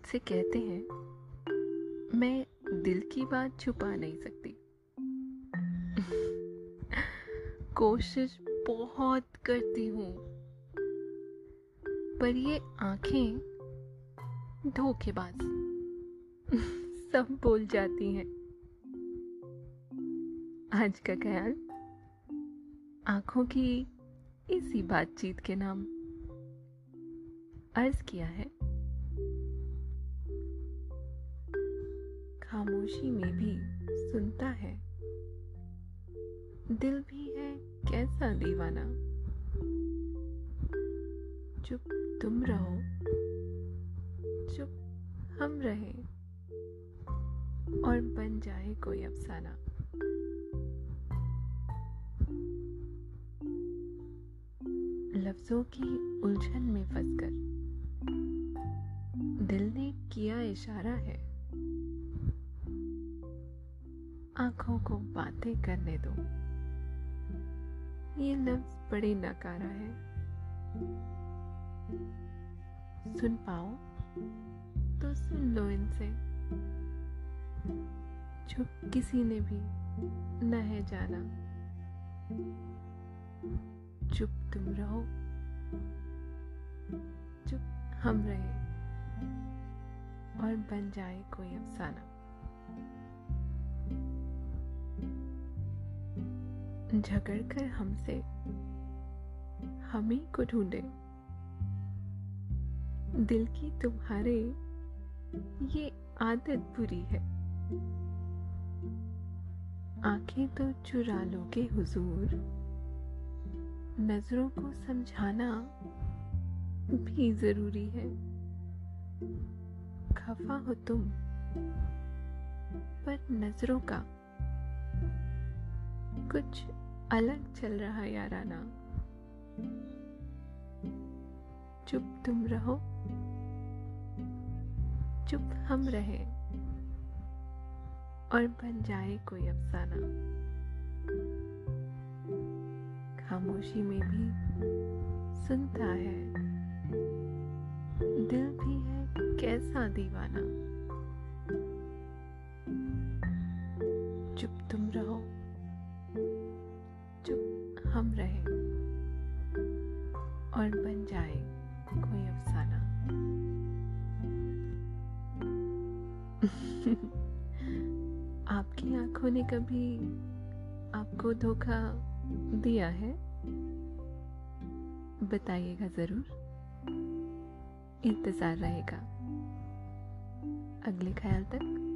मुझसे कहते हैं, मैं दिल की बात छुपा नहीं सकती। कोशिश बहुत करती हूँ, पर ये आँखें धोखेबाज सब बोल जाती हैं। आज का ख्याल, आँखों की इसी बातचीत के नाम अर्ज़ किया है। खामोशी में भी सुनता है। दिल भी है कैसा दीवाना? चुप तुम रहो। चुप हम रहे। और बन जाए कोई अफसाना। लफ्जों की उलझन में फंसकर। दिल ने किया इशारा है। आँखों को बातें करने दो। ये लफ्ज बड़ी नकारा है। सुन पाओ? तो सुन लो इनसे। चुप किसी ने भी न है जाना। चुप तुम रहो। चुप हम रहे। और बन जाए कोई अफसाना। झगड़ कर हमसे हम को ढूंढे। दिल की तुम्हारे ये आदत बुरी है। आँखें तो चुरा लोगे हुजूर। नज़रों को समझाना भी ज़रूरी है। खफा हो तुम, पर नज़रों का कुछ अलग चल रहा याराना चुप तुम रहो। चुप हम रहे। और बन जाए कोई अफसाना। खामोशी में भी सुनता है। दिल भी है कैसा दीवाना। चुप तुम हम रहे और बन जाए कोई अफसाना। आपकी आँखों ने कभी आपको धोखा दिया है? बताइएगा ज़रूर। इंतज़ार रहेगा। अगले ख्याल तक